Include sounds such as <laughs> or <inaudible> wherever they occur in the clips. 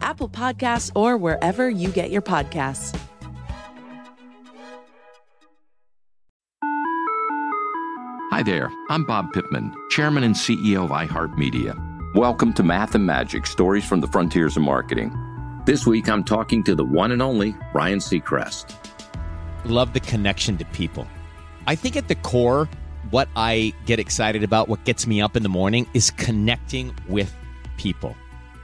Apple Podcasts, or wherever you get your podcasts. Hi there, I'm Bob Pittman, Chairman and CEO of iHeartMedia. Welcome to Math and Magic Stories from the Frontiers of Marketing. This week I'm talking to the one and only Ryan Seacrest. Love the connection to people. I think at the core, what I get excited about, what gets me up in the morning, is connecting with people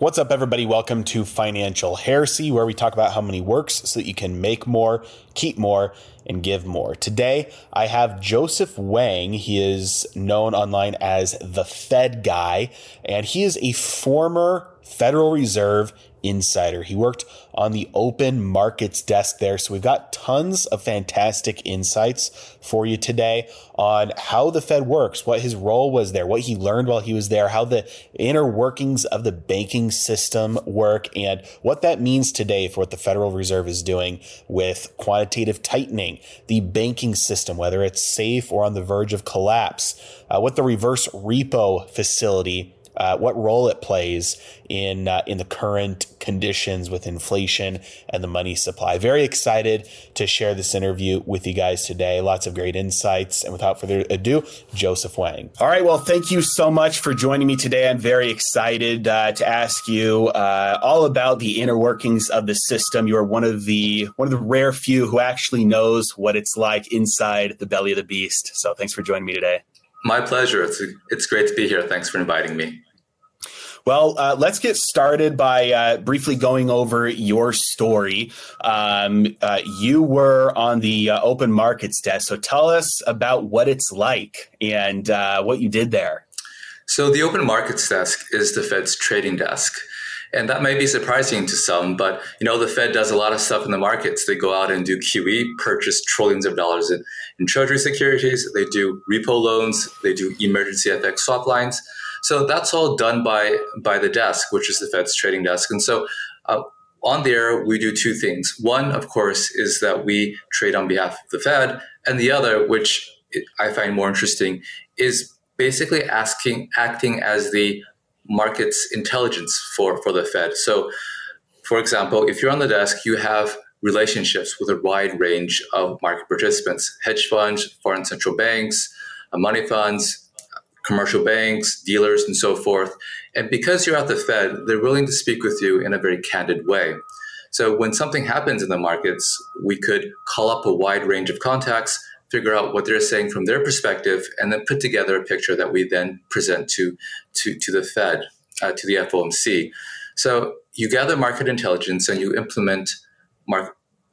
What's up, everybody? Welcome to Financial Heresy, where we talk about how money works so that you can make more, keep more, and give more. Today, I have Joseph Wang. He is known online as the Fed Guy, and he is a former Federal Reserve insider. He worked on the open markets desk there. So we've got tons of fantastic insights for you today on how the Fed works, what his role was there, what he learned while he was there, how the inner workings of the banking system work, and what that means today for what the Federal Reserve is doing with quantitative tightening, the banking system, whether it's safe or on the verge of collapse, uh, what the reverse repo facility uh, what role it plays in uh, in the current conditions with inflation and the money supply. Very excited to share this interview with you guys today. Lots of great insights. And without further ado, Joseph Wang. All right. Well, thank you so much for joining me today. I'm very excited uh, to ask you uh, all about the inner workings of the system. You are one of the one of the rare few who actually knows what it's like inside the belly of the beast. So thanks for joining me today. My pleasure. It's, it's great to be here. Thanks for inviting me. Well, uh, let's get started by uh, briefly going over your story. Um, uh, you were on the uh, open markets desk, so tell us about what it's like and uh, what you did there. So, the open markets desk is the Fed's trading desk. And that may be surprising to some, but you know the Fed does a lot of stuff in the markets. They go out and do QE, purchase trillions of dollars in, in treasury securities. They do repo loans. They do emergency FX swap lines. So that's all done by by the desk, which is the Fed's trading desk. And so uh, on there, we do two things. One, of course, is that we trade on behalf of the Fed, and the other, which I find more interesting, is basically asking acting as the market's intelligence for for the Fed. So, for example, if you're on the desk, you have relationships with a wide range of market participants hedge funds, foreign central banks, uh, money funds, commercial banks, dealers, and so forth. And because you're at the Fed, they're willing to speak with you in a very candid way. So when something happens in the markets, we could call up a wide range of contacts, figure out what they're saying from their perspective, and then put together a picture that we then present to to, to the Fed, uh, to the FOMC. So you gather market intelligence and you implement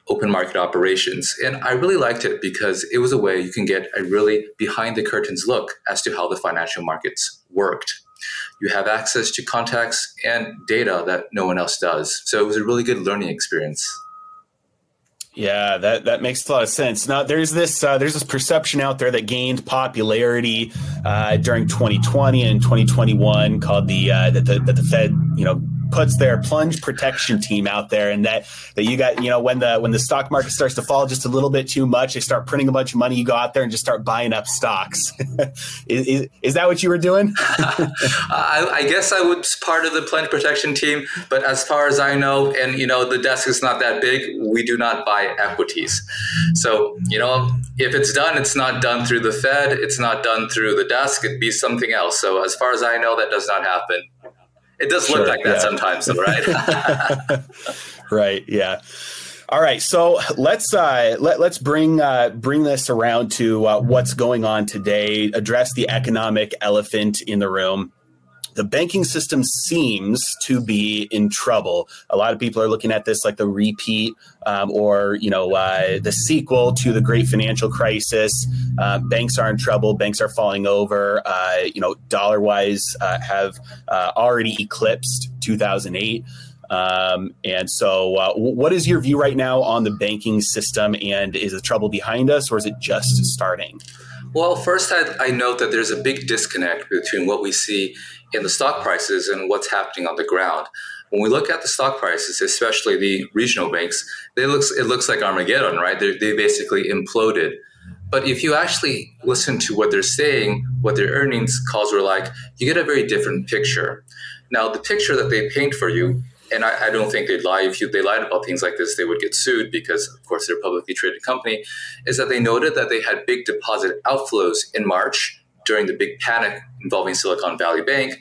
open market operations. And I really liked it because it was a way you can get a really behind the curtains look as to how the financial markets worked. You have access to contacts and data that no one else does. So it was a really good learning experience. Yeah, that, that makes a lot of sense. Now, there's this uh, there's this perception out there that gained popularity uh, during 2020 and 2021 called the uh, that the that the Fed you know puts their plunge protection team out there and that that you got you know when the when the stock market starts to fall just a little bit too much they start printing a bunch of money you go out there and just start buying up stocks. <laughs> Is, is, is, that what you were doing? <laughs> I, I, guess i was part of the plunge protection team but as far as i know and you know the desk is not that big we do not buy equities. So you know if it's done it's not done through the fed it's not done through the desk it'd be something else. So as far as i know that does not happen it does look like that yeah. sometimes, though, right? <laughs> right. Yeah. All right, so let's uh, let let's bring uh, bring this around to uh, what's going on today. Address the economic elephant in the room the banking system seems to be in trouble. A lot of people are looking at this like the repeat um, or you know uh, the sequel to the great financial crisis. Uh, banks are in trouble. Banks are falling over. Uh, you know, dollar wise, uh, have uh, already eclipsed 2008. Um, and so, uh, what is your view right now on the banking system? And is the trouble behind us, or is it just starting? Well, first, I, I note that there's a big disconnect between what we see in the stock prices and what's happening on the ground. When we look at the stock prices, especially the regional banks, they looks it looks like Armageddon, right? They're, they basically imploded. But if you actually listen to what they're saying, what their earnings calls were like, you get a very different picture. Now, the picture that they paint for you, and I, I don't think they'd lie if you, they lied about things like this, they would get sued because, of course, they're a publicly traded company. Is that they noted that they had big deposit outflows in March during the big panic involving Silicon Valley Bank.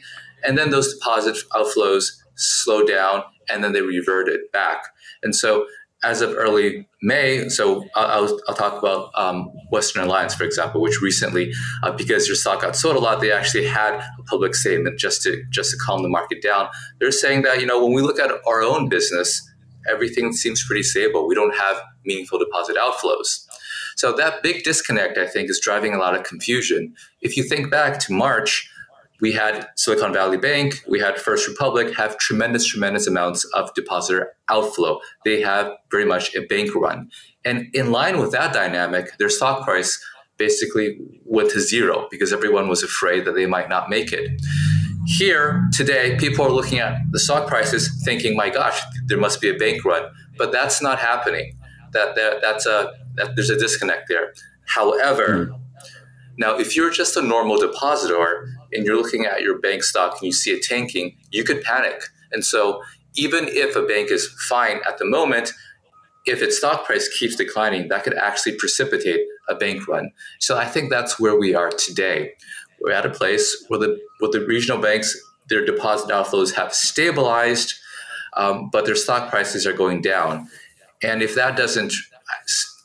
And then those deposit outflows slowed down and then they reverted back. And so as of early May, so I'll, I'll talk about um, Western Alliance, for example, which recently, uh, because your stock got sold a lot, they actually had a public statement just to just to calm the market down. They're saying that you know when we look at our own business, everything seems pretty stable. We don't have meaningful deposit outflows. So that big disconnect, I think, is driving a lot of confusion. If you think back to March, we had Silicon Valley Bank, we had First Republic have tremendous, tremendous amounts of depositor outflow. They have very much a bank run. And in line with that dynamic, their stock price basically went to zero because everyone was afraid that they might not make it. Here today, people are looking at the stock prices thinking, my gosh, there must be a bank run. But that's not happening. That, that that's a that there's a disconnect there. However, mm. now if you're just a normal depositor and you're looking at your bank stock and you see it tanking, you could panic. And so even if a bank is fine at the moment, if its stock price keeps declining, that could actually precipitate a bank run. So I think that's where we are today. We're at a place where the where the regional banks, their deposit outflows have stabilized, um, but their stock prices are going down. And if that doesn't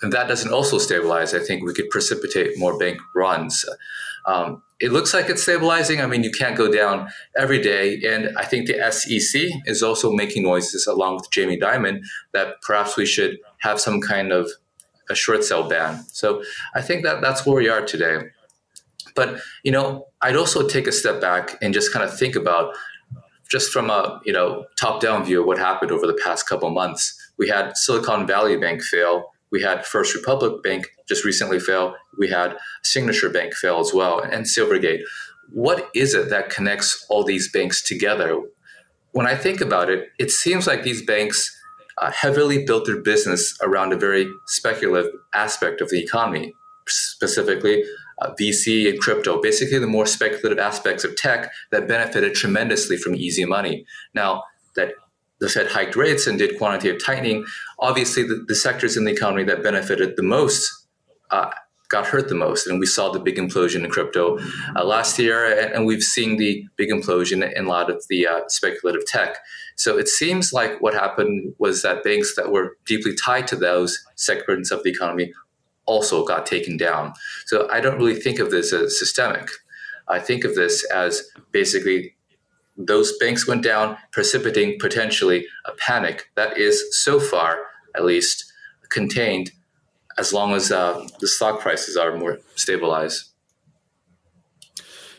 that doesn't also stabilize, I think we could precipitate more bank runs. Um, it looks like it's stabilizing. I mean, you can't go down every day. And I think the SEC is also making noises along with Jamie Dimon that perhaps we should have some kind of a short sell ban. So I think that that's where we are today. But, you know, I'd also take a step back and just kind of think about just from a, you know, top down view of what happened over the past couple months. We had Silicon Valley Bank fail we had First Republic Bank just recently fail. We had Signature Bank fail as well, and Silvergate. What is it that connects all these banks together? When I think about it, it seems like these banks uh, heavily built their business around a very speculative aspect of the economy, specifically uh, VC and crypto, basically the more speculative aspects of tech that benefited tremendously from easy money. Now, that the Fed hiked rates and did quantitative tightening, obviously the, the sectors in the economy that benefited the most uh, got hurt the most. And we saw the big implosion in crypto uh, last year, and we've seen the big implosion in a lot of the uh, speculative tech. So it seems like what happened was that banks that were deeply tied to those segments of the economy also got taken down. So I don't really think of this as systemic. I think of this as basically those banks went down, precipitating potentially a panic that is so far, at least, contained as long as uh, the stock prices are more stabilized.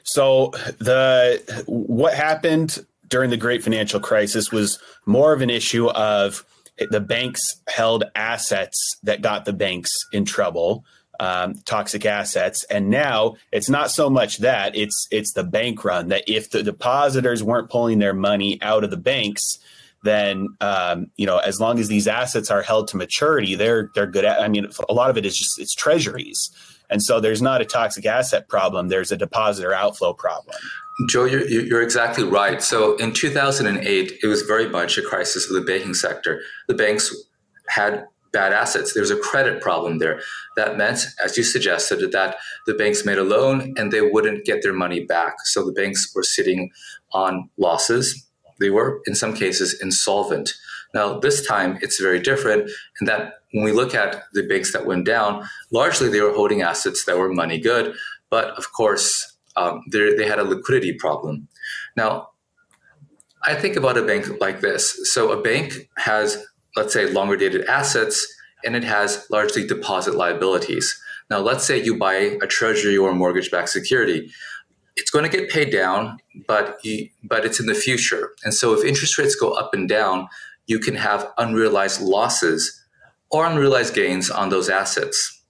So the what happened during the great financial crisis was more of an issue of the banks held assets that got the banks in trouble um, toxic assets. And now it's not so much that it's it's the bank run that if the depositors weren't pulling their money out of the banks, then um, you know as long as these assets are held to maturity, they're they're good at. I mean, a lot of it is just it's treasuries. And so there's not a toxic asset problem. There's a depositor outflow problem. Joe, you're, you're, exactly right. So in 2008, it was very much a crisis of the banking sector. The banks had bad assets. There's a credit problem there. That meant, as you suggested, that the banks made a loan and they wouldn't get their money back. So the banks were sitting on losses. They were, in some cases, insolvent. Now, this time it's very different in that when we look at the banks that went down, largely they were holding assets that were money good. But of course, um, they had a liquidity problem. Now, I think about a bank like this. So a bank has let's say, longer dated assets, and it has largely deposit liabilities. Now, let's say you buy a treasury or mortgage backed security. It's going to get paid down, but you, but it's in the future. And so if interest rates go up and down, you can have unrealized losses or unrealized gains on those assets.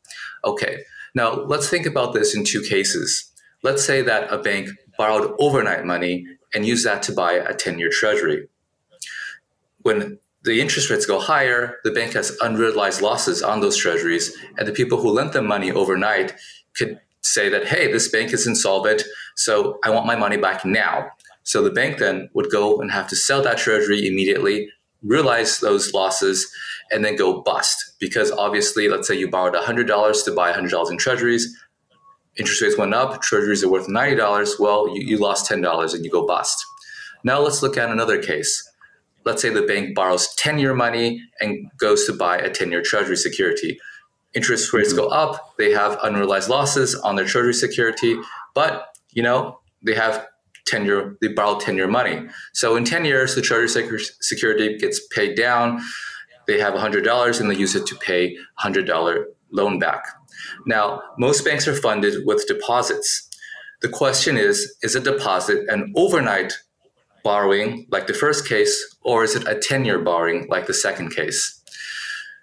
Okay. Now, let's think about this in two cases. Let's say that a bank borrowed overnight money and used that to buy a 10 year treasury. When the interest rates go higher, the bank has unrealized losses on those treasuries, and the people who lent them money overnight could say that, hey, this bank is insolvent, so I want my money back now. So the bank then would go and have to sell that treasury immediately, realize those losses, and then go bust. Because obviously, let's say you borrowed $100 to buy $100 in treasuries, interest rates went up, treasuries are worth $90, well, you, you lost $10 and you go bust. Now let's look at another case let's say the bank borrows 10 year money and goes to buy a 10 year treasury security. Interest rates mm-hmm. go up, they have unrealized losses on their treasury security, but you know, they have 10 year, they borrow 10 year money. So in 10 years, the treasury security gets paid down. They have $100 and they use it to pay $100 loan back. Now, most banks are funded with deposits. The question is, is a deposit an overnight borrowing like the first case, or is it a 10 year borrowing like the second case?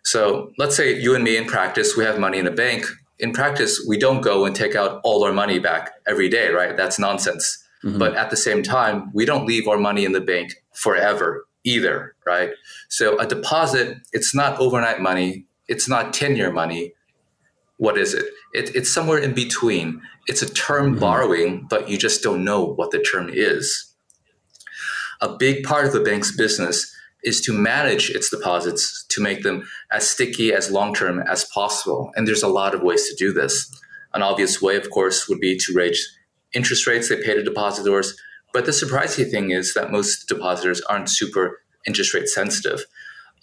So let's say you and me in practice, we have money in a bank. In practice, we don't go and take out all our money back every day, right? That's nonsense. Mm-hmm. But at the same time, we don't leave our money in the bank forever either, right? So a deposit, it's not overnight money, it's not 10 year money. What is it? it? It's somewhere in between. It's a term mm-hmm. borrowing, but you just don't know what the term is a big part of the bank's business is to manage its deposits to make them as sticky as long term as possible. And there's a lot of ways to do this. An obvious way, of course, would be to raise interest rates they pay to depositors. But the surprising thing is that most depositors aren't super interest rate sensitive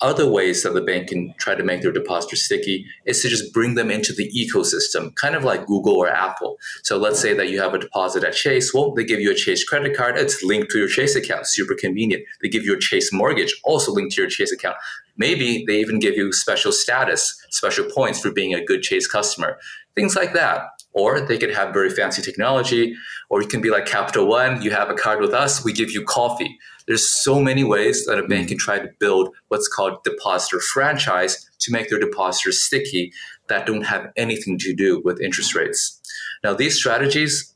other ways that the bank can try to make their depositors sticky is to just bring them into the ecosystem, kind of like Google or Apple. So let's say that you have a deposit at Chase. Well, they give you a Chase credit card. It's linked to your Chase account, super convenient. They give you a Chase mortgage, also linked to your Chase account. Maybe they even give you special status, special points for being a good Chase customer, things like that. Or they could have very fancy technology, or you can be like Capital One. You have a card with us, we give you coffee. There's so many ways that a bank can try to build what's called depositor franchise to make their depositors sticky that don't have anything to do with interest rates. Now, these strategies,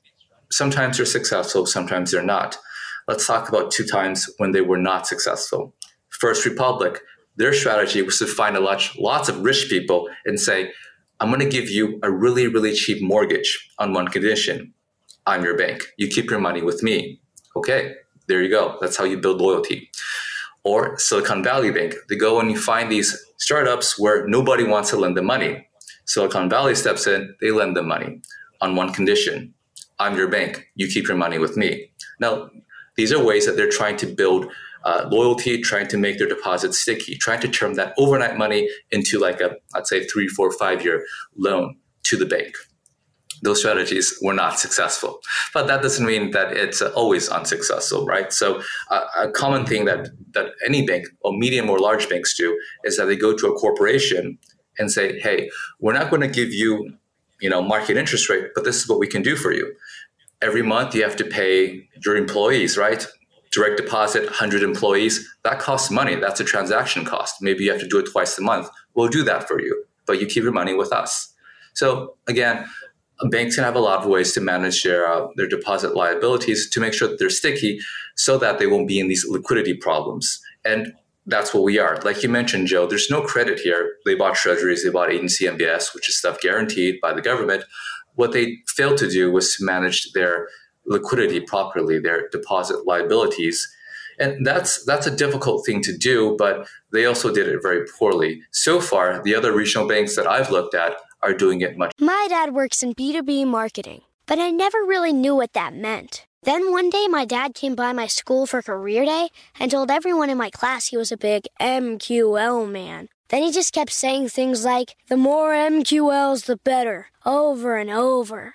sometimes they're successful, sometimes they're not. Let's talk about two times when they were not successful. First Republic, their strategy was to find a lot, lots of rich people and say, I'm going to give you a really, really cheap mortgage on one condition. I'm your bank. You keep your money with me. Okay, there you go. That's how you build loyalty. or Silicon Valley Bank. They go and you find these startups where nobody wants to lend them money. Silicon Valley steps in, they lend them money on one condition I'm your bank, you keep your money with me. Now, these are ways that they're trying to build uh, loyalty, trying to make their deposits sticky, trying to turn that overnight money into like a, let's say, three, four, five year loan to the bank those strategies were not successful. But that doesn't mean that it's always unsuccessful, right? So uh, a common thing that that any bank or medium or large banks do is that they go to a corporation and say, "Hey, we're not going to give you, you know, market interest rate, but this is what we can do for you. Every month you have to pay your employees, right? Direct deposit, 100 employees, that costs money. That's a transaction cost. Maybe you have to do it twice a month. We'll do that for you, but you keep your money with us." So again, banks can have a lot of ways to manage their uh, their deposit liabilities to make sure that they're sticky, so that they won't be in these liquidity problems. And that's what we are. Like you mentioned, Joe, there's no credit here. They bought treasuries, they bought agency MBS, which is stuff guaranteed by the government. What they failed to do was to manage their liquidity properly, their deposit liabilities. And that's that's a difficult thing to do, but they also did it very poorly. So far, the other regional banks that I've looked at are doing it much. My dad works in B2B marketing, but I never really knew what that meant. Then one day, my dad came by my school for career day and told everyone in my class he was a big MQL man. Then he just kept saying things like, the more MQLs, the better, over and over.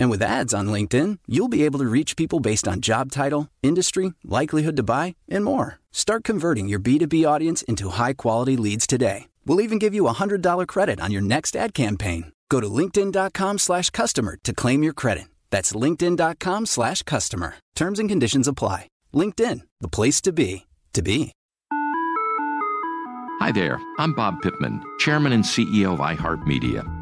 And with ads on LinkedIn, you'll be able to reach people based on job title, industry, likelihood to buy, and more. Start converting your B2B audience into high quality leads today. We'll even give you a $100 credit on your next ad campaign. Go to linkedin.com slash customer to claim your credit. That's linkedin.com slash customer. Terms and conditions apply. LinkedIn, the place to be, to be. Hi there, I'm Bob Pittman, Chairman and CEO of iHeartMedia.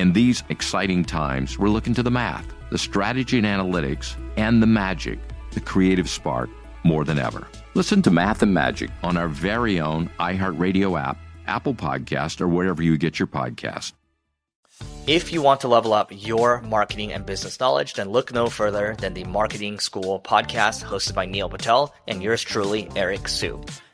In these exciting times, we're looking to the math, the strategy and analytics, and the magic, the creative spark more than ever. Listen to Math and Magic on our very own iHeartRadio app, Apple Podcast, or wherever you get your podcast. If you want to level up your marketing and business knowledge, then look no further than the Marketing School podcast hosted by Neil Patel and yours truly, Eric Siu.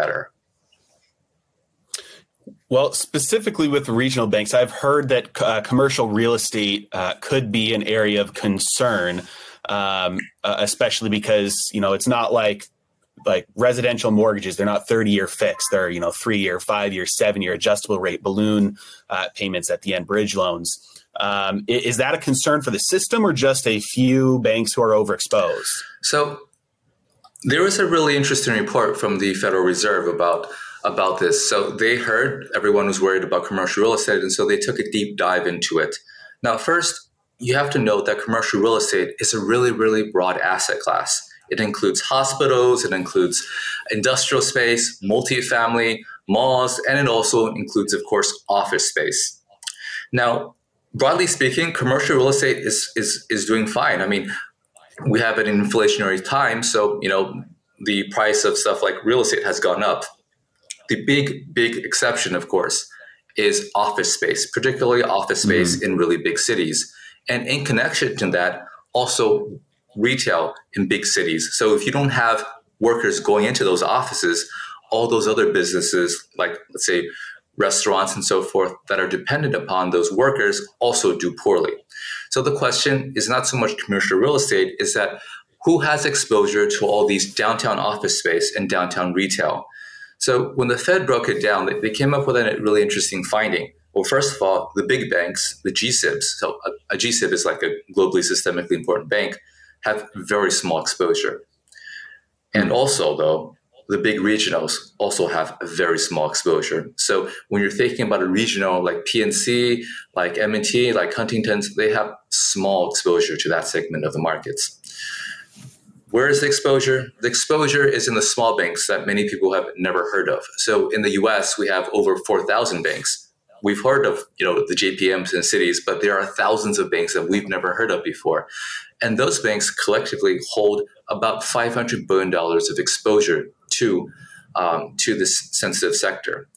Better. Well, specifically with regional banks, I've heard that uh, commercial real estate uh, could be an area of concern um, uh, especially because you know it's not like like residential mortgages they're not 30 year fixed they're you know three year five year seven year adjustable rate balloon uh, payments at the end bridge loans um, is that a concern for the system or just a few banks who are overexposed so there was a really interesting report from the federal reserve about about this so they heard everyone was worried about commercial real estate and so they took a deep dive into it now first you have to note that commercial real estate is a really, really broad asset class. It includes hospitals, it includes industrial space, multifamily, malls, and it also includes, of course, office space. Now, broadly speaking, commercial real estate is, is, is doing fine. I mean, we have an inflationary time, so you know the price of stuff like real estate has gone up. The big, big exception, of course, is office space, particularly office space mm-hmm. in really big cities. And in connection to that, also retail in big cities. So if you don't have workers going into those offices, all those other businesses, like let's say restaurants and so forth, that are dependent upon those workers also do poorly. So the question is not so much commercial real estate, is that who has exposure to all these downtown office space and downtown retail? So when the Fed broke it down, they came up with a really interesting finding. Well, first of all, the big banks, the GSIBs, so a, a GSIB is like a globally systemically important bank, have very small exposure. And also, though, the big regionals also have very small exposure. So when you're thinking about a regional like PNC, like M&T, like Huntington's, they have small exposure to that segment of the markets. Where is the exposure? The exposure is in the small banks that many people have never heard of. So in the US, we have over 4,000 banks we've heard of you know the JPMs in Citis, but there are thousands of banks that we've never heard of before, and those banks collectively hold about 500 billion dollars of exposure to um, to this sensitive sector.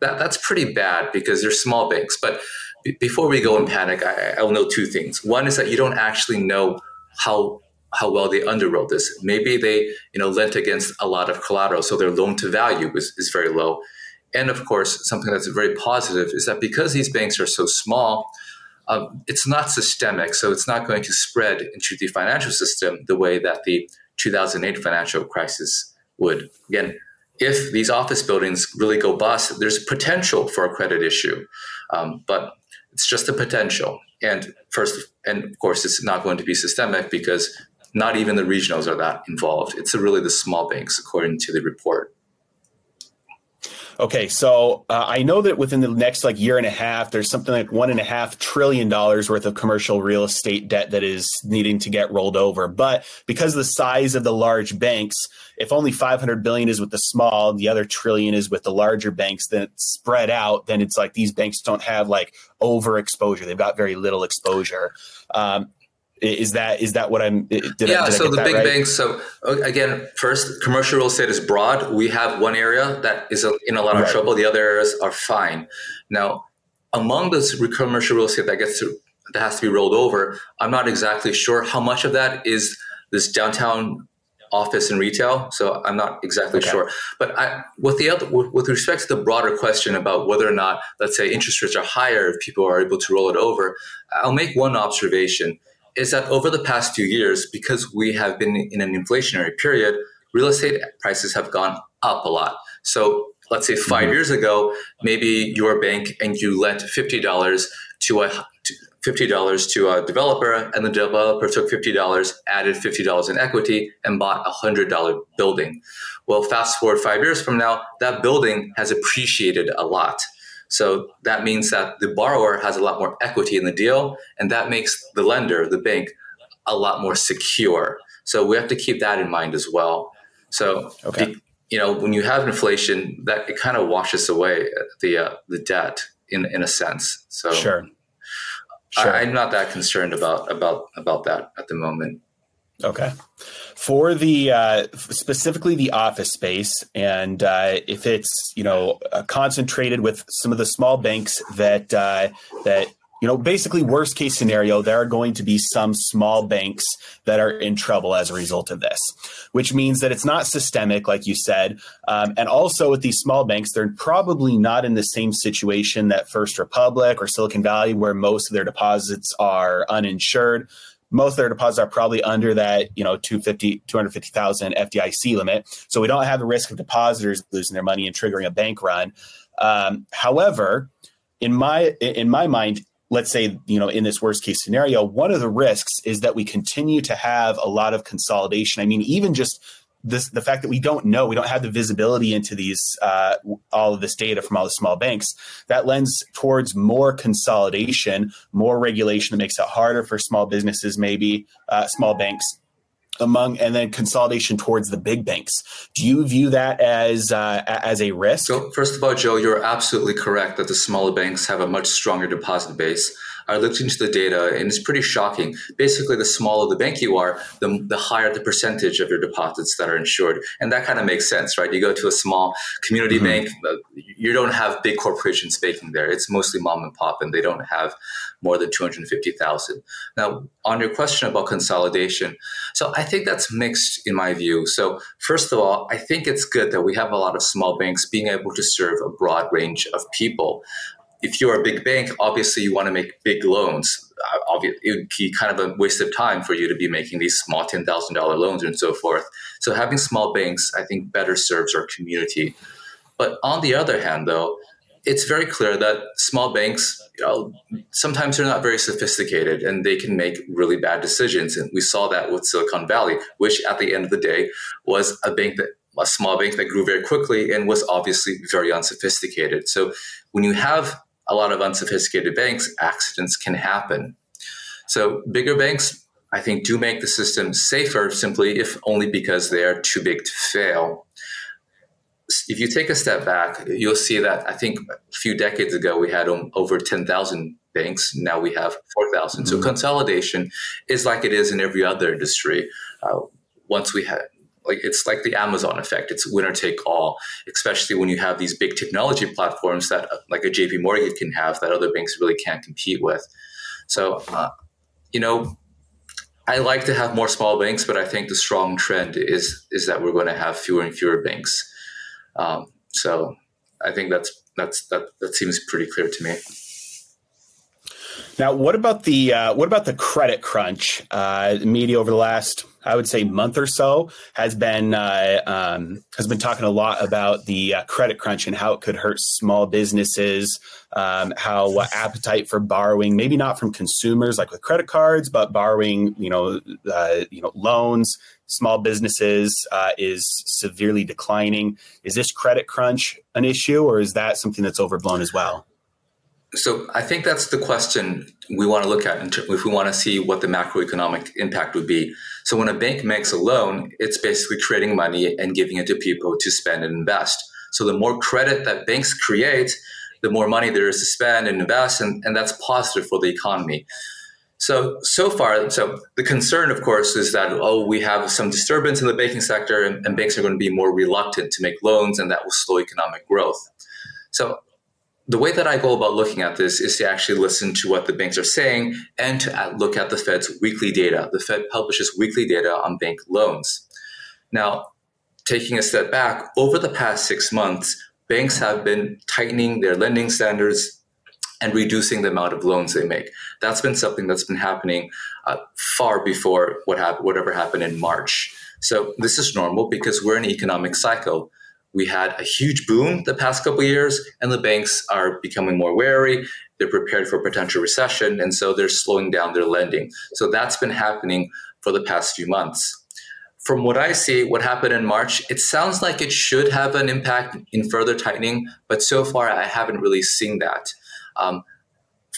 That that's pretty bad because they're small banks. But b- before we go in panic, I, I will know two things. One is that you don't actually know how how well they underwrote this. Maybe they you know lent against a lot of collateral, so their loan to value is, is very low. And of course, something that's very positive is that because these banks are so small, um, it's not systemic. So it's not going to spread into the financial system the way that the 2008 financial crisis would. Again, if these office buildings really go bust, there's potential for a credit issue, um, but it's just a potential. And first, and of course, it's not going to be systemic because not even the regionals are that involved. It's really the small banks, according to the report. Okay, so uh, I know that within the next like year and a half, there's something like one and a half trillion dollars worth of commercial real estate debt that is needing to get rolled over. But because of the size of the large banks, if only 500 billion is with the small, the other trillion is with the larger banks, then it's spread out. Then it's like these banks don't have like overexposure; they've got very little exposure. Um, is that is that what I'm? Did yeah. I, so the big right? banks. So again, first, commercial real estate is broad. We have one area that is in a lot of right. trouble. The other areas are fine. Now, among this commercial real estate that gets to, that has to be rolled over, I'm not exactly sure how much of that is this downtown office and retail. So I'm not exactly okay. sure. But I, with the other, with, respect to the broader question about whether or not, let's say, interest rates are higher if people are able to roll it over, I'll make one observation is that over the past few years, because we have been in an inflationary period, real estate prices have gone up a lot. So let's say 5 mm-hmm. years ago, maybe your bank and you lent fifty dollars to a fifty dollars to a developer, and the developer took fifty dollars, added fifty dollars in equity, and bought a hundred dollar building. Well, fast forward five years from now, that building has appreciated a lot. So that means that the borrower has a lot more equity in the deal, and that makes the lender, the bank, a lot more secure. So we have to keep that in mind as well. So, okay. you know, when you have inflation, that it kind of washes away the uh, the debt in in a sense. So sure. Sure. I, am not that concerned about about about that at the moment. Okay. For the uh, specifically the office space, and uh, if it's you know uh, concentrated with some of the small banks that uh, that you know, basically, worst case scenario, there are going to be some small banks that are in trouble as a result of this, which means that it's not systemic, like you said. Um, and also, with these small banks, they're probably not in the same situation that First Republic or Silicon Valley, where most of their deposits are uninsured. Most of their deposits are probably under that, you know, 250, 250,000 FDIC limit. So we don't have the risk of depositors losing their money and triggering a bank run. Um, however, in my in my mind, let's say, you know, in this worst case scenario, one of the risks is that we continue to have a lot of consolidation. I mean, even just this, the fact that we don't know, we don't have the visibility into these, uh, all of this data from all the small banks, that lends towards more consolidation, more regulation that makes it harder for small businesses, maybe uh, small banks among and then consolidation towards the big banks. Do you view that as uh, as a risk? So first of all, Joe, you're absolutely correct that the smaller banks have a much stronger deposit base. I looked into the data and it's pretty shocking. Basically, the smaller the bank you are, the, the higher the percentage of your deposits that are insured. And that kind of makes sense, right? You go to a small community mm-hmm. bank, uh, you don't have big corporations banking there. It's mostly mom and pop, and they don't have more than 250,000. Now, on your question about consolidation, so I think that's mixed in my view. So, first of all, I think it's good that we have a lot of small banks being able to serve a broad range of people. If you're a big bank, obviously you want to make big loans. Uh, it would be kind of a waste of time for you to be making these small $10,000 loans and so forth. So, having small banks, I think, better serves our community. But on the other hand, though, it's very clear that small banks, you know, sometimes they're not very sophisticated and they can make really bad decisions. And we saw that with Silicon Valley, which at the end of the day was a bank that a small bank that grew very quickly and was obviously very unsophisticated. So when you have a lot of unsophisticated banks, accidents can happen. So bigger banks, I think, do make the system safer simply if only because they are too big to fail if you take a step back, you'll see that I think a few decades ago we had um, over 10,000 banks. Now we have 4,000. Mm-hmm. So consolidation is like it is in every other industry. Uh, once we had, like it's like the Amazon effect. It's winner take all, especially when you have these big technology platforms that, like a JP Morgan, can have that other banks really can't compete with. So, uh, you know, I like to have more small banks, but I think the strong trend is is that we're going to have fewer and fewer banks. Um, so I think that's that's that that seems pretty clear to me. Now, what about the uh, what about the credit crunch? Uh, media over the last, I would say, month or so has been uh, um, has been talking a lot about the uh, credit crunch and how it could hurt small businesses, um, how uh, appetite for borrowing, maybe not from consumers like with credit cards, but borrowing, you know, uh, you know, loans, small businesses is severely declining. Is this credit crunch an issue, or is that something that's overblown as well? So I think that's the question we want to look at if we want to see what the macroeconomic impact would be. So when a bank makes a loan, it's basically creating money and giving it to people to spend and invest. So the more credit that banks create, the more money there is to spend and invest, and, and that's positive for the economy. So, so far, so the concern, of course, is that, oh, we have some disturbance in the banking sector and, and banks are going to be more reluctant to make loans and that will slow economic growth. So, the way that I go about looking at this is to actually listen to what the banks are saying and to look at the Fed's weekly data. The Fed publishes weekly data on bank loans. Now, taking a step back, over the past six months, banks have been tightening their lending standards and reducing the amount of loans they make. That's been something that's been happening uh, far before what whatever happened in March. So this is normal because we're in an economic cycle. We had a huge boom the past couple years, and the banks are becoming more wary. They're prepared for potential recession, and so they're slowing down their lending. So that's been happening for the past few months. From what I see, what happened in March, it sounds like it should have an impact in further tightening, but so far I haven't really seen that. Um,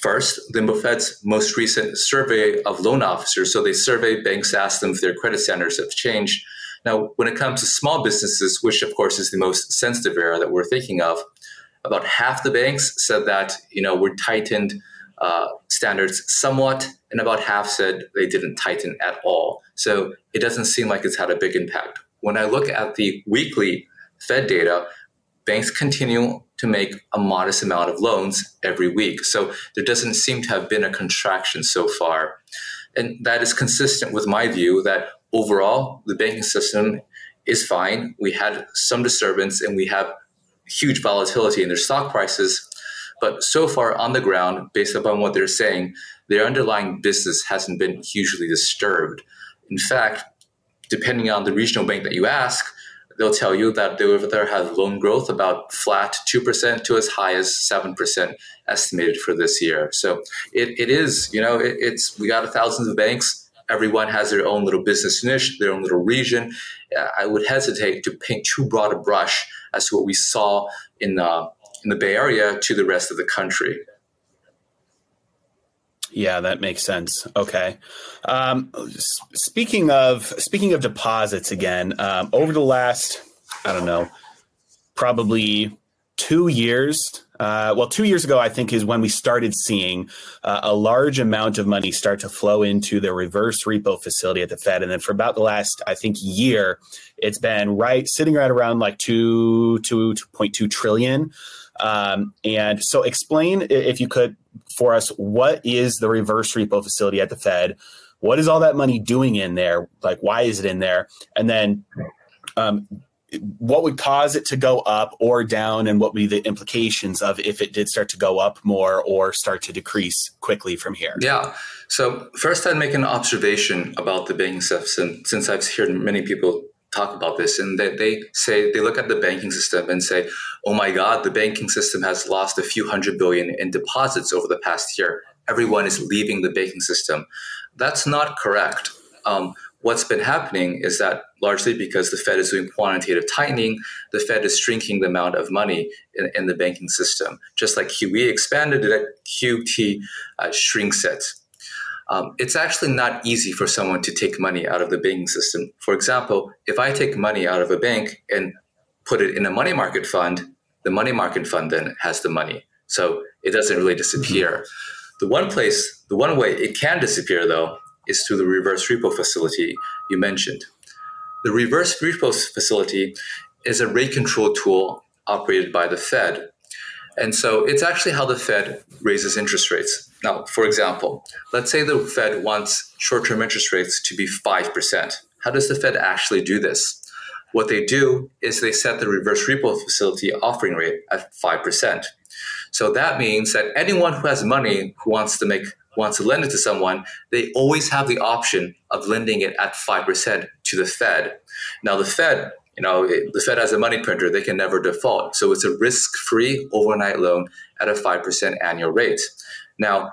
first, the Fed's most recent survey of loan officers, so they surveyed banks, asked them if their credit standards have changed. Now, when it comes to small businesses, which of course is the most sensitive area that we're thinking of, about half the banks said that you know we're tightened uh, standards somewhat, and about half said they didn't tighten at all. So it doesn't seem like it's had a big impact. When I look at the weekly Fed data, banks continue to make a modest amount of loans every week. So there doesn't seem to have been a contraction so far. And that is consistent with my view that overall the banking system is fine. We had some disturbance and we have huge volatility in their stock prices. But so far on the ground, based upon what they're saying, their underlying business hasn't been hugely disturbed. In fact, depending on the regional bank that you ask, they'll tell you that they over there have loan growth about flat 2% to as high as 7% estimated for this year. So it, it is, you know, it, it's, we got thousands of banks. Everyone has their own little business niche, their own little region. I would hesitate to paint too broad a brush as to what we saw in, uh, in the Bay Area to the rest of the country. Yeah, that makes sense. Okay. Um, speaking of speaking of deposits again, um, over the last I don't know, probably two years. Uh, well, two years ago, I think is when we started seeing uh, a large amount of money start to flow into the reverse repo facility at the Fed, and then for about the last, I think, year, it's been right sitting right around like two two point two trillion. Um, and so, explain if you could for us what is the reverse repo facility at the Fed? What is all that money doing in there? Like, why is it in there? And then, um, what would cause it to go up or down, and what would be the implications of if it did start to go up more or start to decrease quickly from here? Yeah. So, first, I'd make an observation about the banking system, since I've heard many people talk about this and they, they say they look at the banking system and say oh my god the banking system has lost a few hundred billion in deposits over the past year everyone is leaving the banking system that's not correct um, what's been happening is that largely because the fed is doing quantitative tightening the fed is shrinking the amount of money in, in the banking system just like qe expanded it qt uh, shrinks it um, it's actually not easy for someone to take money out of the banking system. For example, if I take money out of a bank and put it in a money market fund, the money market fund then has the money. So it doesn't really disappear. Mm-hmm. The one place, the one way it can disappear though, is through the reverse repo facility you mentioned. The reverse repo facility is a rate control tool operated by the Fed. And so it's actually how the Fed raises interest rates. Now, for example, let's say the Fed wants short term interest rates to be 5%. How does the Fed actually do this? What they do is they set the reverse repo facility offering rate at 5%. So that means that anyone who has money who wants to make wants to lend it to someone, they always have the option of lending it at 5% to the Fed. Now the Fed, you know, the Fed has a money printer, they can never default. So it's a risk-free overnight loan at a 5% annual rate. Now,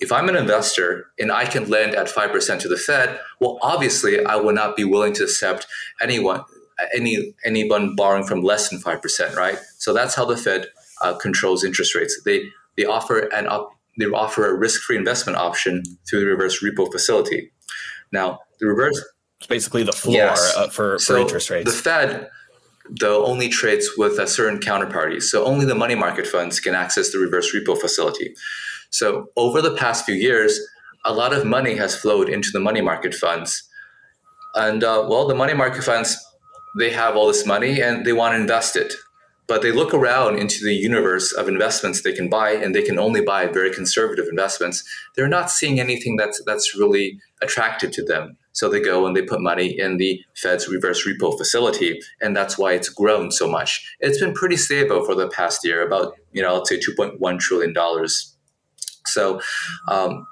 if I'm an investor and I can lend at 5% to the Fed, well, obviously I will not be willing to accept anyone, any, anyone borrowing from less than 5%, right? So that's how the Fed uh, controls interest rates. They, they offer an op- they offer a risk-free investment option through the reverse repo facility. Now, the reverse it's basically the floor yes. uh, for, so for interest rates. The Fed though only trades with a certain counterparties. So only the money market funds can access the reverse repo facility. So over the past few years, a lot of money has flowed into the money market funds. And uh, well, the money market funds, they have all this money and they want to invest it. But they look around into the universe of investments they can buy, and they can only buy very conservative investments. They're not seeing anything that's that's really attractive to them. So they go and they put money in the Fed's reverse repo facility, and that's why it's grown so much. It's been pretty stable for the past year, about you know, let's say two point one trillion dollars so um,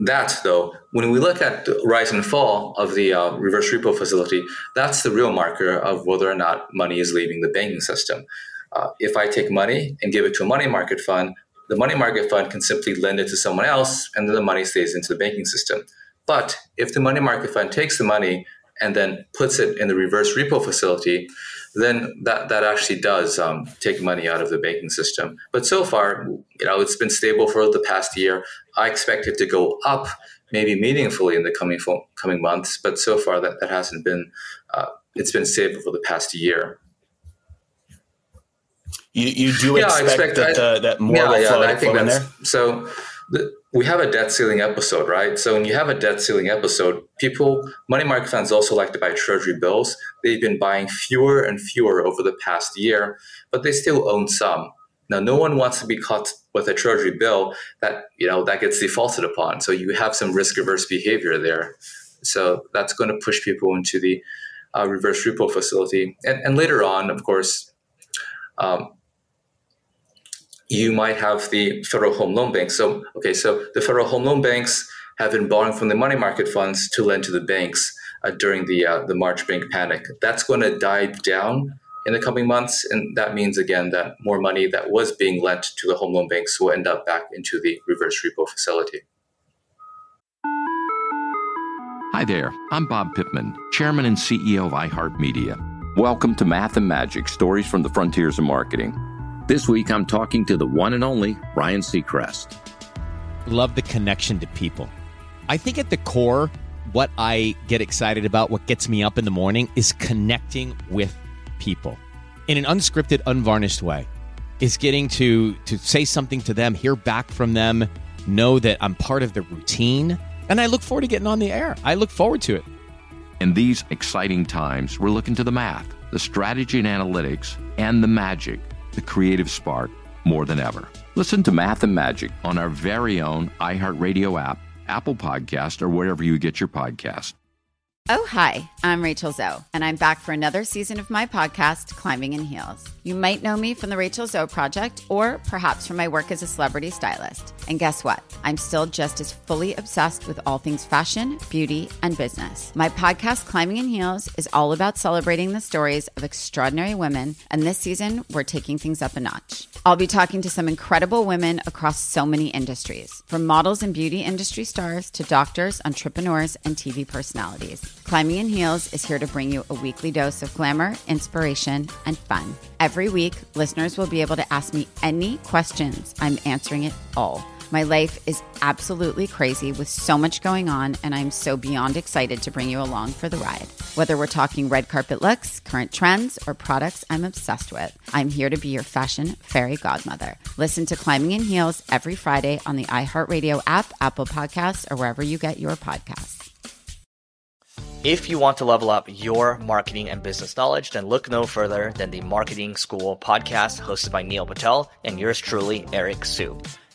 that, though, when we look at the rise and fall of the uh, reverse repo facility, that's the real marker of whether or not money is leaving the banking system. Uh, if I take money and give it to a money market fund, the money market fund can simply lend it to someone else, and then the money stays into the banking system. But if the money market fund takes the money and then puts it in the reverse repo facility, then that, that actually does um, take money out of the banking system. But so far, you know, it's been stable for the past year. I expect it to go up maybe meaningfully in the coming coming months, but so far that, that hasn't been. Uh, it's been stable for the past year. You, you do yeah, expect, expect that, I, that more yeah, will flow, yeah, I think flow in there? So we have a debt ceiling episode, right? So when you have a debt ceiling episode, people, money market funds also like to buy treasury bills. They've been buying fewer and fewer over the past year, but they still own some. Now, no one wants to be caught with a treasury bill that you know that gets defaulted upon. So you have some risk averse behavior there. So that's going to push people into the uh, reverse repo facility, and, and later on, of course, um, you might have the federal home loan banks. So okay, so the federal home loan banks have been borrowing from the money market funds to lend to the banks uh, during the uh, the March bank panic. That's going to die down in the coming months. And that means, again, that more money that was being lent to the home loan banks will end up back into the reverse repo facility. Hi there, I'm Bob Pittman, Chairman and CEO of iHeartMedia. Welcome to Math and Magic Stories from the Frontiers of Marketing. This week I'm talking to the one and only Ryan Seacrest. Love the connection to people. I think at the core, what I get excited about, what gets me up in the morning, is connecting with people in an unscripted, unvarnished way. Is getting to to say something to them, hear back from them, know that I'm part of the routine, and I look forward to getting on the air. I look forward to it. In these exciting times, we're looking to the math, the strategy and analytics, and the magic, the creative spark more than ever. Listen to Math and Magic on our very own iHeartRadio app, Apple Podcast, or wherever you get your podcast. Oh, hi, I'm Rachel Zoe, and I'm back for another season of my podcast, Climbing in Heels. You might know me from the Rachel Zoe Project, or perhaps from my work as a celebrity stylist. And guess what? I'm still just as fully obsessed with all things fashion, beauty, and business. My podcast, Climbing in Heels, is all about celebrating the stories of extraordinary women, and this season, we're taking things up a notch. I'll be talking to some incredible women across so many industries, from models and beauty industry stars to doctors, entrepreneurs, and TV personalities. Climbing in Heels is here to bring you a weekly dose of glamour, inspiration, and fun. Every week, listeners will be able to ask me any questions. I'm answering it all. My life is absolutely crazy with so much going on, and I'm so beyond excited to bring you along for the ride. Whether we're talking red carpet looks, current trends, or products I'm obsessed with, I'm here to be your fashion fairy godmother. Listen to Climbing in Heels every Friday on the iHeartRadio app, Apple Podcasts, or wherever you get your podcasts. If you want to level up your marketing and business knowledge, then look no further than the Marketing School podcast hosted by Neil Patel and yours truly, Eric Siu.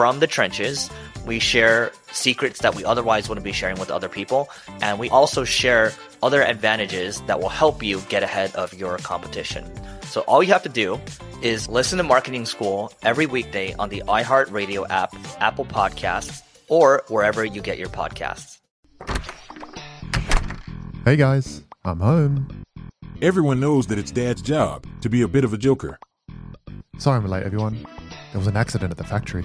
from the trenches. We share secrets that we otherwise wouldn't be sharing with other people. And we also share other advantages that will help you get ahead of your competition. So all you have to do is listen to Marketing School every weekday on the iHeartRadio app, Apple Podcasts, or wherever you get your podcasts. Hey guys, I'm home. Everyone knows that it's Dad's job to be a bit of a joker. Sorry I'm late, everyone. There was an accident at the factory.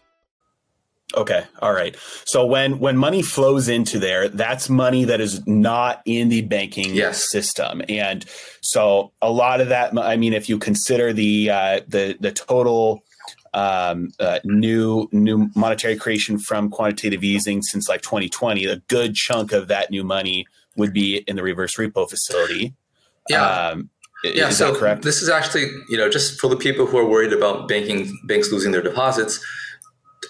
Okay, all right. So when when money flows into there, that's money that is not in the banking yes. system, and so a lot of that. I mean, if you consider the uh, the the total um, uh, new new monetary creation from quantitative easing since like 2020, a good chunk of that new money would be in the reverse repo facility. Yeah. Um, yeah, is so that correct? This is actually, you know, just for the people who are worried about banking banks losing their deposits.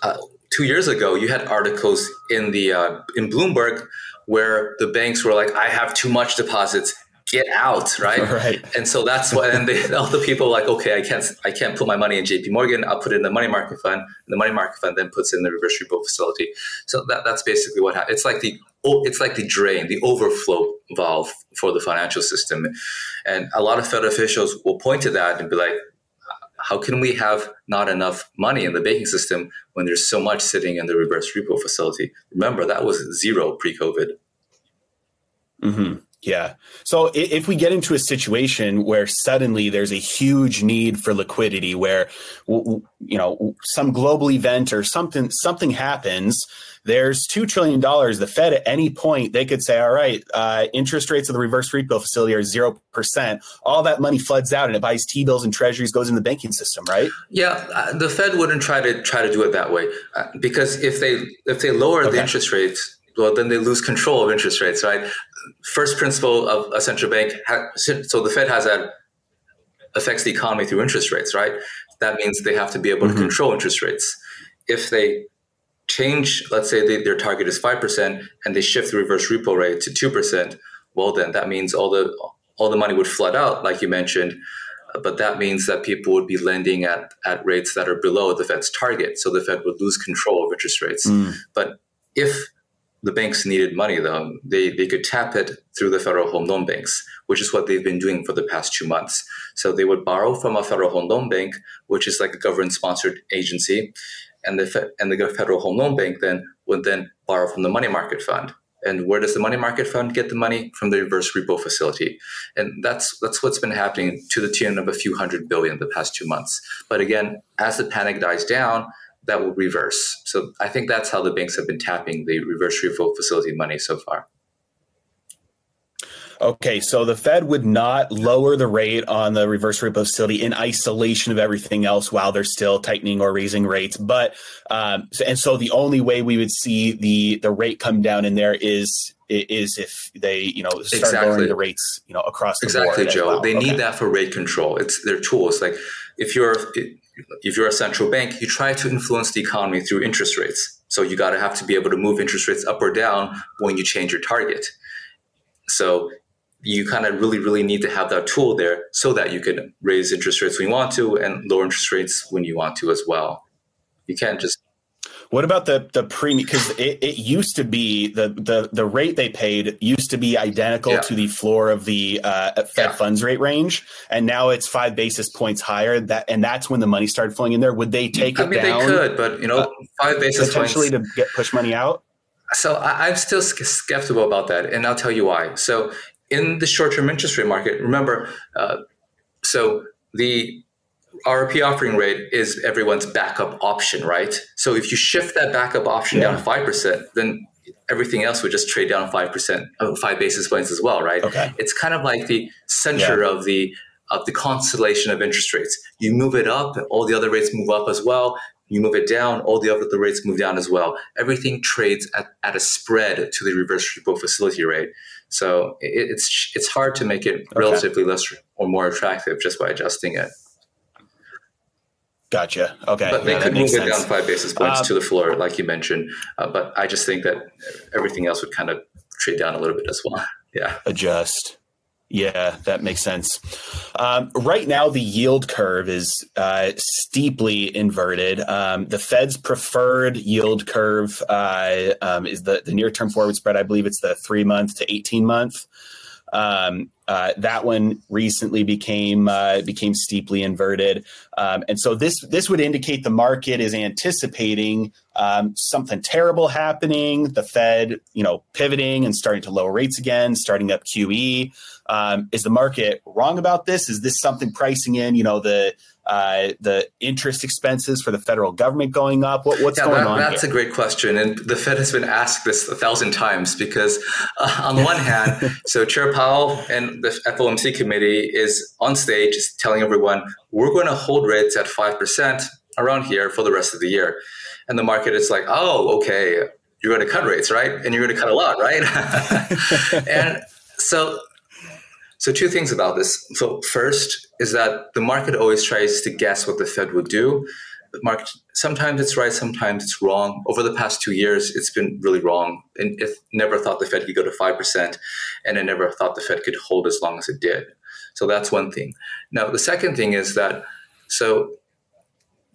Uh, two years ago, you had articles in the uh, in Bloomberg where the banks were like, "I have too much deposits." Get out, right? <laughs> Right. And so that's why, and they, <laughs> all the people were like, okay, I can't, I can't put my money in J.P. Morgan. I'll put it in the money market fund. And the money market fund then puts in the reverse repo facility. So that, that's basically what happened. It's like the, it's like the drain, the overflow valve for the financial system. And a lot of Fed officials will point to that and be like, how can we have not enough money in the banking system when there's so much sitting in the reverse repo facility? Remember, that was zero pre COVID. Mm-hmm. Yeah. So if we get into a situation where suddenly there's a huge need for liquidity, where you know some global event or something something happens, there's two trillion dollars. The Fed at any point they could say, "All right, uh, interest rates of the reverse repo facility are zero percent." All that money floods out and it buys T bills and Treasuries, goes in the banking system, right? Yeah, uh, the Fed wouldn't try to try to do it that way uh, because if they if they lower okay. the interest rates well, then they lose control of interest rates, right? First principle of a central bank, so the Fed has that affects the economy through interest rates, right? That means they have to be able mm-hmm. to control interest rates. If they change, let's say they, their target is five percent, and they shift the reverse repo rate to two percent, well, then that means all the all the money would flood out, like you mentioned. But that means that people would be lending at, at rates that are below the Fed's target. So the Fed would lose control of interest rates. Mm. But if the banks needed money, though, they, they could tap it through the federal home loan banks, which is what they've been doing for the past two months. So they would borrow from a federal home loan bank, which is like a government sponsored agency, and the, and the federal home loan bank then would then borrow from the money market fund. And where does the money market fund get the money? From the reverse repo facility. And that's that's what's been happening to the tune of a few hundred billion the past two months. But again, as the panic dies down, that will reverse. So I think that's how the banks have been tapping the reverse repo facility money so far. Okay, so the Fed would not lower the rate on the reverse repo facility in isolation of everything else while they're still tightening or raising rates. But um, and so the only way we would see the the rate come down in there is is if they you know start exactly. lowering the rates you know across the exactly. Joe. Well. They okay. need that for rate control. It's their tools. Like if you're if you're a central bank, you try to influence the economy through interest rates. So you got to have to be able to move interest rates up or down when you change your target. So you kind of really, really need to have that tool there so that you can raise interest rates when you want to and lower interest rates when you want to as well. You can't just what about the the premium? Because it, it used to be the, the the rate they paid used to be identical yeah. to the floor of the uh, Fed yeah. funds rate range, and now it's five basis points higher. That and that's when the money started flowing in there. Would they take I it mean, down? They could, but you know, uh, five basis potentially points to get push money out. So I, I'm still skeptical about that, and I'll tell you why. So in the short-term interest rate market, remember, uh, so the RRP offering rate is everyone's backup option, right? So if you shift that backup option yeah. down five percent, then everything else would just trade down five percent, uh, five basis points as well, right? Okay. It's kind of like the center yeah. of the of the constellation of interest rates. You move it up, all the other rates move up as well. You move it down, all the other the rates move down as well. Everything trades at, at a spread to the reverse repo facility rate. So it, it's it's hard to make it okay. relatively less or more attractive just by adjusting it. Gotcha. Okay. But they yeah, could move it down five basis points uh, to the floor, like you mentioned. Uh, but I just think that everything else would kind of trade down a little bit as well. <laughs> Yeah. Adjust. Yeah, that makes sense. Um, right now, the yield curve is uh, steeply inverted. Um, the Fed's preferred yield curve uh, um, is the, the near term forward spread. I believe it's the three month to 18 month. Um, uh, that one recently became uh, became steeply inverted, um, and so this this would indicate the market is anticipating um, something terrible happening. The Fed, you know, pivoting and starting to lower rates again, starting up QE. Um, is the market wrong about this? Is this something pricing in? You know, the uh, the interest expenses for the federal government going up? What, what's yeah, going that, on? That's here? a great question, and the Fed has been asked this a thousand times because, uh, on the one <laughs> hand, so Chair Powell and the FOMC committee is on stage telling everyone we're going to hold rates at five percent around here for the rest of the year, and the market is like, oh, okay, you're going to cut rates, right? And you're going to cut a lot, right? <laughs> and so So, two things about this. So, first is that the market always tries to guess what the Fed would do. The market sometimes it's right, sometimes it's wrong. Over the past two years, it's been really wrong. And it never thought the Fed could go to five percent, and it never thought the Fed could hold as long as it did. So that's one thing. Now, the second thing is that so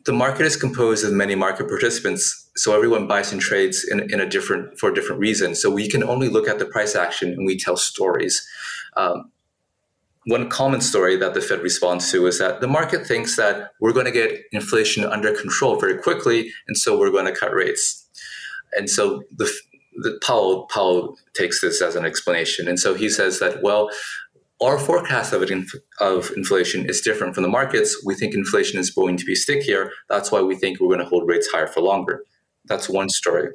the market is composed of many market participants so everyone buys and trades in, in a different for a different reason so we can only look at the price action and we tell stories um, one common story that the Fed responds to is that the market thinks that we're going to get inflation under control very quickly, and so we're going to cut rates. And so the, the Powell Powell takes this as an explanation, and so he says that well, our forecast of, it, of inflation is different from the markets. We think inflation is going to be stickier. That's why we think we're going to hold rates higher for longer. That's one story.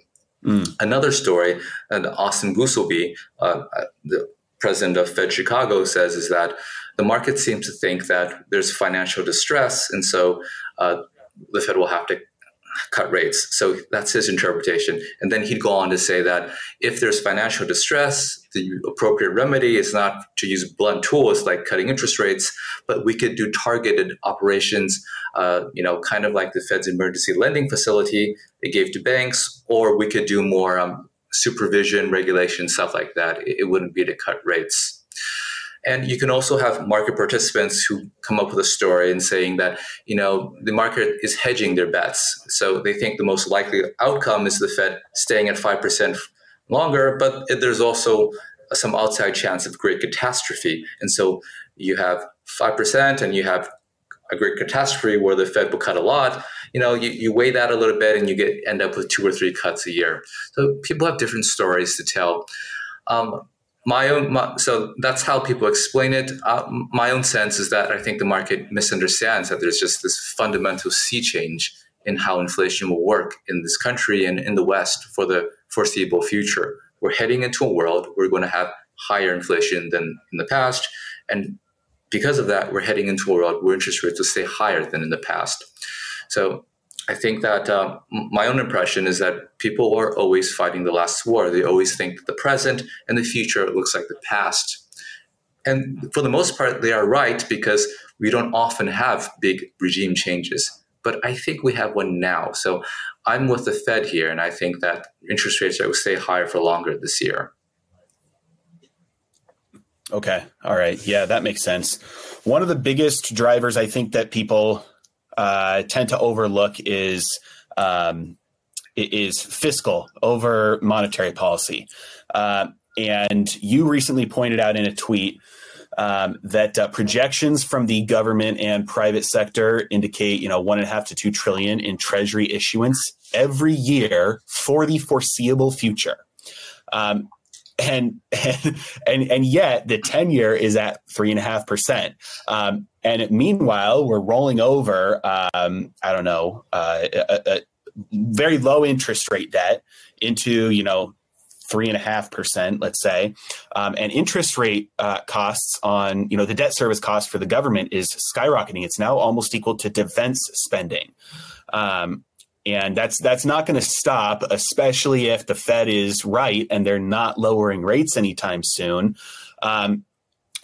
Mm. Another story, and Austin Goolsbee, uh, the president of Fed Chicago says is that the market seems to think that there's financial distress, and so uh, the Fed will have to cut rates. So that's his interpretation. And then he'd go on to say that if there's financial distress, the appropriate remedy is not to use blunt tools like cutting interest rates, but we could do targeted operations, uh, you know, kind of like the Fed's emergency lending facility they gave to banks, or we could do more um, supervision, regulation, stuff like that. It, wouldn't be to cut rates. And you can also have market participants who come up with a story and saying that, you know, the market is hedging their bets. So they think the most likely outcome is the Fed staying at 5% longer, but there's also some outside chance of great catastrophe. And so you have 5% and you have a great catastrophe where the Fed will cut a lot, you know, you, you weigh that a little bit and you get end up with two or three cuts a year. So people have different stories to tell. Um, my own, my, so that's how people explain it. Uh, my own sense is that I think the market misunderstands that there's just this fundamental sea change in how inflation will work in this country and in the West for the foreseeable future. We're heading into a world where we're going to have higher inflation than in the past, and because of that, we're heading into a world where interest rates will stay higher than in the past. So I think that uh, my own impression is that people are always fighting the last war. They always think that the present and the future looks like the past. And for the most part, they are right because we don't often have big regime changes. But I think we have one now. So I'm with the Fed here, and I think that interest rates will stay higher for longer this year. Okay. All right. Yeah, that makes sense. One of the biggest drivers I think that people uh, tend to overlook is um, is fiscal over monetary policy. Uh, and you recently pointed out in a tweet um, that uh, projections from the government and private sector indicate, you know, one and a half to two trillion in Treasury issuance every year for the foreseeable future. Um, and and and, yet the 10 year is at three and a half percent um, and meanwhile we're rolling over um, i don't know uh, a, a, very low interest rate debt into you know three and a half percent, let's say, um, and interest rate uh, costs on you know the debt service cost for the government is skyrocketing. It's now almost equal to defense spending. Um, and that's that's not going to stop, especially if the Fed is right and they're not lowering rates anytime soon. Um,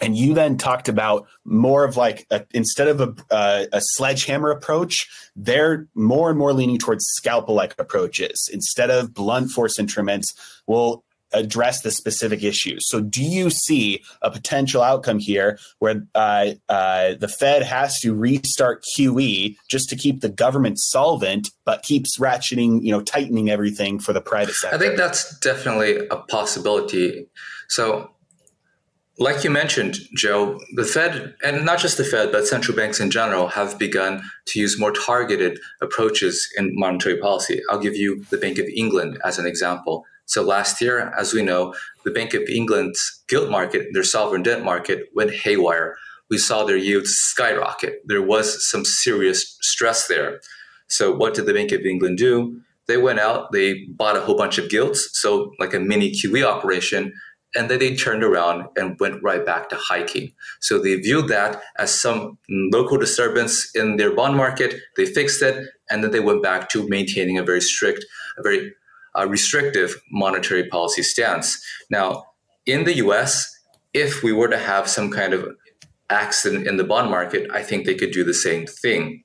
and you then talked about more of like a, instead of a, uh, a sledgehammer approach, they're more and more leaning towards scalpel like approaches. Instead of blunt force instruments, we'll address the specific issues. So, do you see a potential outcome here where uh, uh, the Fed has to restart QE just to keep the government solvent, but keeps ratcheting, you know, tightening everything for the private sector? I think that's definitely a possibility. So, like you mentioned, Joe, the Fed, and not just the Fed, but central banks in general, have begun to use more targeted approaches in monetary policy. I'll give you the Bank of England as an example. So last year, as we know, the Bank of England's gilt market, their sovereign debt market, went haywire. We saw their yields skyrocket. There was some serious stress there. So what did the Bank of England do? They went out, they bought a whole bunch of gilts, so like a mini QE operation, and then they turned around and went right back to hiking. So they viewed that as some local disturbance in their bond market. They fixed it, and then they went back to maintaining a very strict, a very uh, restrictive monetary policy stance. Now, in the US, if we were to have some kind of accident in the bond market, I think they could do the same thing.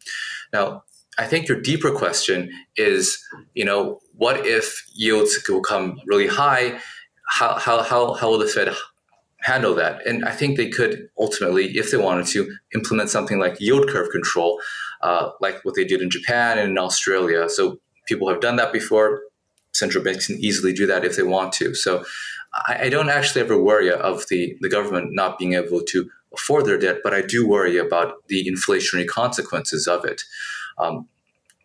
Now, I think your deeper question is, you know, what if yields will come really high? How, how, how, how will the Fed handle that? And I think they could ultimately, if they wanted to, implement something like yield curve control, uh, like what they did in Japan and in Australia. So people have done that before. Central banks can easily do that if they want to. So I, I don't actually ever worry of the, the government not being able to afford their debt, but I do worry about the inflationary consequences of it. Um,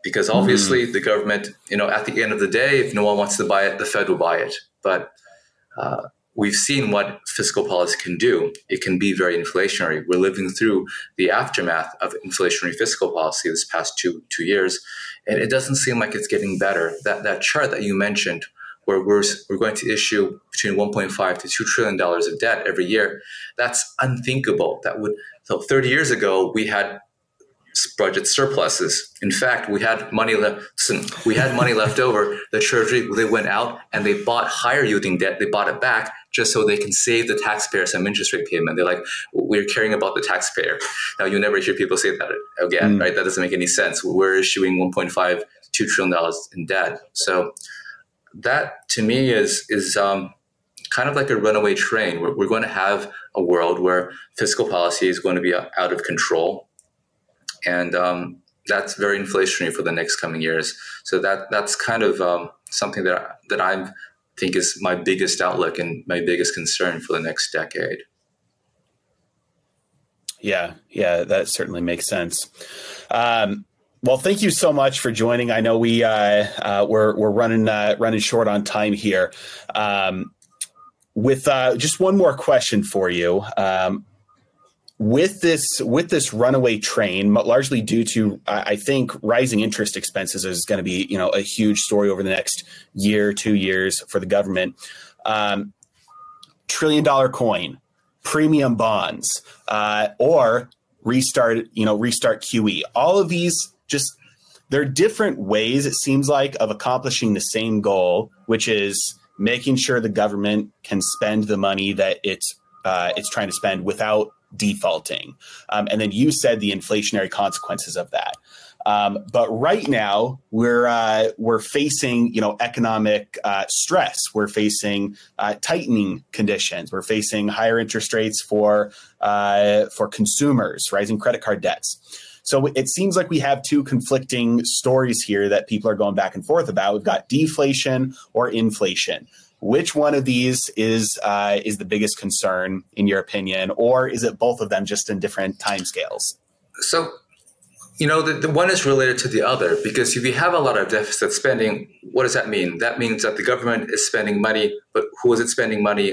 because obviously mm. the government, you know, at the end of the day, if no one wants to buy it, the Fed will buy it. But uh, we've seen what fiscal policy can do. It can be very inflationary. We're living through the aftermath of inflationary fiscal policy this past two two years, and it doesn't seem like it's getting better. That that chart that you mentioned, where we're we're going to issue between 1.5 to 2 trillion dollars of debt every year, that's unthinkable. That would so 30 years ago we had budget surpluses. In fact, we had money left. We had money left over. The treasury they went out and they bought higher yielding debt. They bought it back just so they can save the taxpayer some interest rate payment. They're like, we're caring about the taxpayer. Now you never hear people say that again, mm. right? That doesn't make any sense. We're issuing 1.5 two trillion dollars in debt. So that to me is is um, kind of like a runaway train. We're, we're going to have a world where fiscal policy is going to be out of control and um, that's very inflationary for the next coming years. So that that's kind of um, something that that I think is my biggest outlook and my biggest concern for the next decade. Yeah, yeah, that certainly makes sense. Um, well, thank you so much for joining. I know we uh, uh, we're we're running uh, running short on time here. Um, with uh, just one more question for you. Um, with this with this runaway train, largely due to I think rising interest expenses is going to be you know a huge story over the next year, two years for the government. Um, trillion dollar coin, premium bonds, uh, or restart you know restart QE. All of these just there are different ways it seems like of accomplishing the same goal, which is making sure the government can spend the money that it's uh, it's trying to spend without defaulting. Um, and then you said the inflationary consequences of that. Um, but right now we're uh, we're facing you know economic uh, stress. We're facing uh, tightening conditions. We're facing higher interest rates for uh, for consumers, rising credit card debts. So it seems like we have two conflicting stories here that people are going back and forth about. We've got deflation or inflation. Which one of these is uh, is the biggest concern in your opinion, or is it both of them just in different timescales? So, you know, the, the one is related to the other because if you have a lot of deficit spending, what does that mean? That means that the government is spending money, but who is it spending money?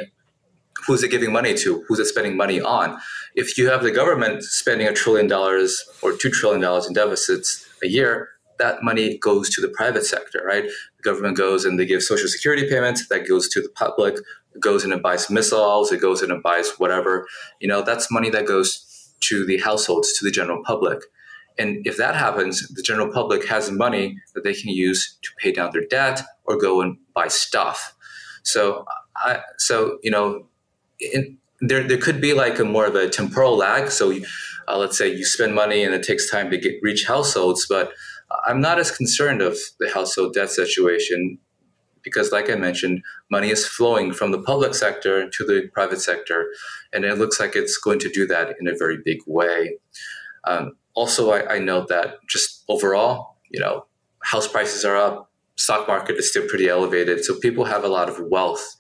Who's it giving money to? Who's it spending money on? If you have the government spending a trillion dollars or two trillion dollars in deficits a year, that money goes to the private sector, right? Government goes and they give social security payments, that goes to the public, goes in and buys missiles, it goes in and buys whatever. You know, that's money that goes to the households, to the general public. And if that happens, the general public has money that they can use to pay down their debt or go and buy stuff. So, I, so you know, in, there there could be like a more of a temporal lag. So, uh, let's say you spend money and it takes time to get reach households, but I'm not as concerned of the household debt situation because, like I mentioned, money is flowing from the public sector to the private sector, and it looks like it's going to do that in a very big way. Um, also, I, I note that just overall, you know, house prices are up, stock market is still pretty elevated, so people have a lot of wealth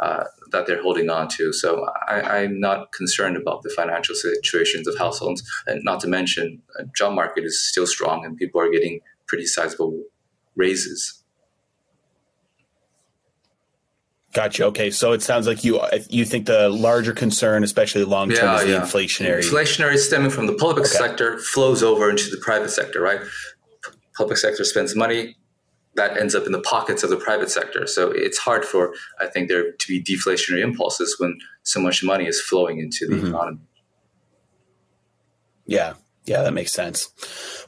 uh, that they're holding on to. So I, am not concerned about the financial situations of households. And not to mention, uh, job market is still strong and people are getting pretty sizable raises. Gotcha. Okay, so it sounds like you you think the larger concern, especially long term, yeah, is the yeah. inflationary. Inflationary stemming from the public okay. sector flows over into the private sector, right? Public sector spends money, that ends up in the pockets of the private sector. So it's hard for, I think, there to be deflationary impulses when so much money is flowing into the mm-hmm. economy. Yeah, Yeah, that makes sense.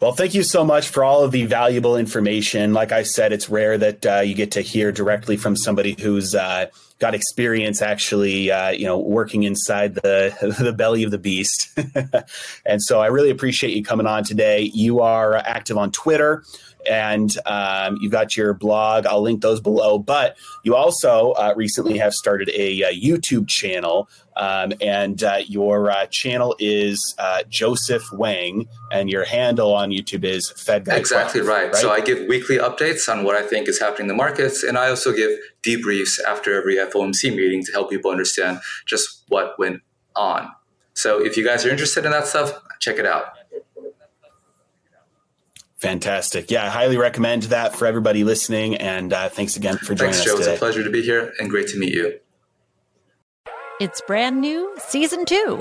Well, thank you so much for all of the valuable information. Like I said, it's rare that uh, you get to hear directly from somebody who's uh, got experience actually, uh, you know, working inside the <laughs> the belly of the beast. <laughs> and so, I really appreciate you coming on today. You are active on Twitter and um, you've got your blog. I'll link those below. But you also uh, recently have started a, a YouTube channel, um, and uh, your uh, channel is uh, Joseph Wang, and your handle on YouTube is Fed. Exactly 12, right. right. So I give weekly updates on what I think is happening in the markets, and I also give debriefs after every FOMC meeting to help people understand just what went on. So if you guys are interested in that stuff, check it out. Fantastic. Yeah, I highly recommend that for everybody listening. And uh, thanks again for joining us. Thanks, Joe. us It's a pleasure to be here and great to meet you. It's brand new, season two.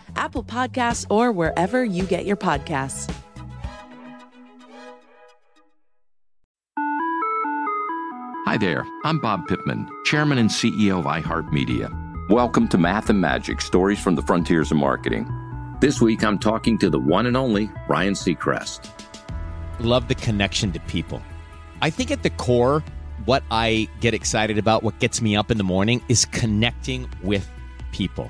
Apple Podcasts, or wherever you get your podcasts. Hi there, I'm Bob Pittman, Chairman and CEO of iHeartMedia. Welcome to Math and Magic Stories from the Frontiers of Marketing. This week I'm talking to the one and only Ryan Seacrest. Love the connection to people. I think at the core, what I get excited about, what gets me up in the morning, is connecting with people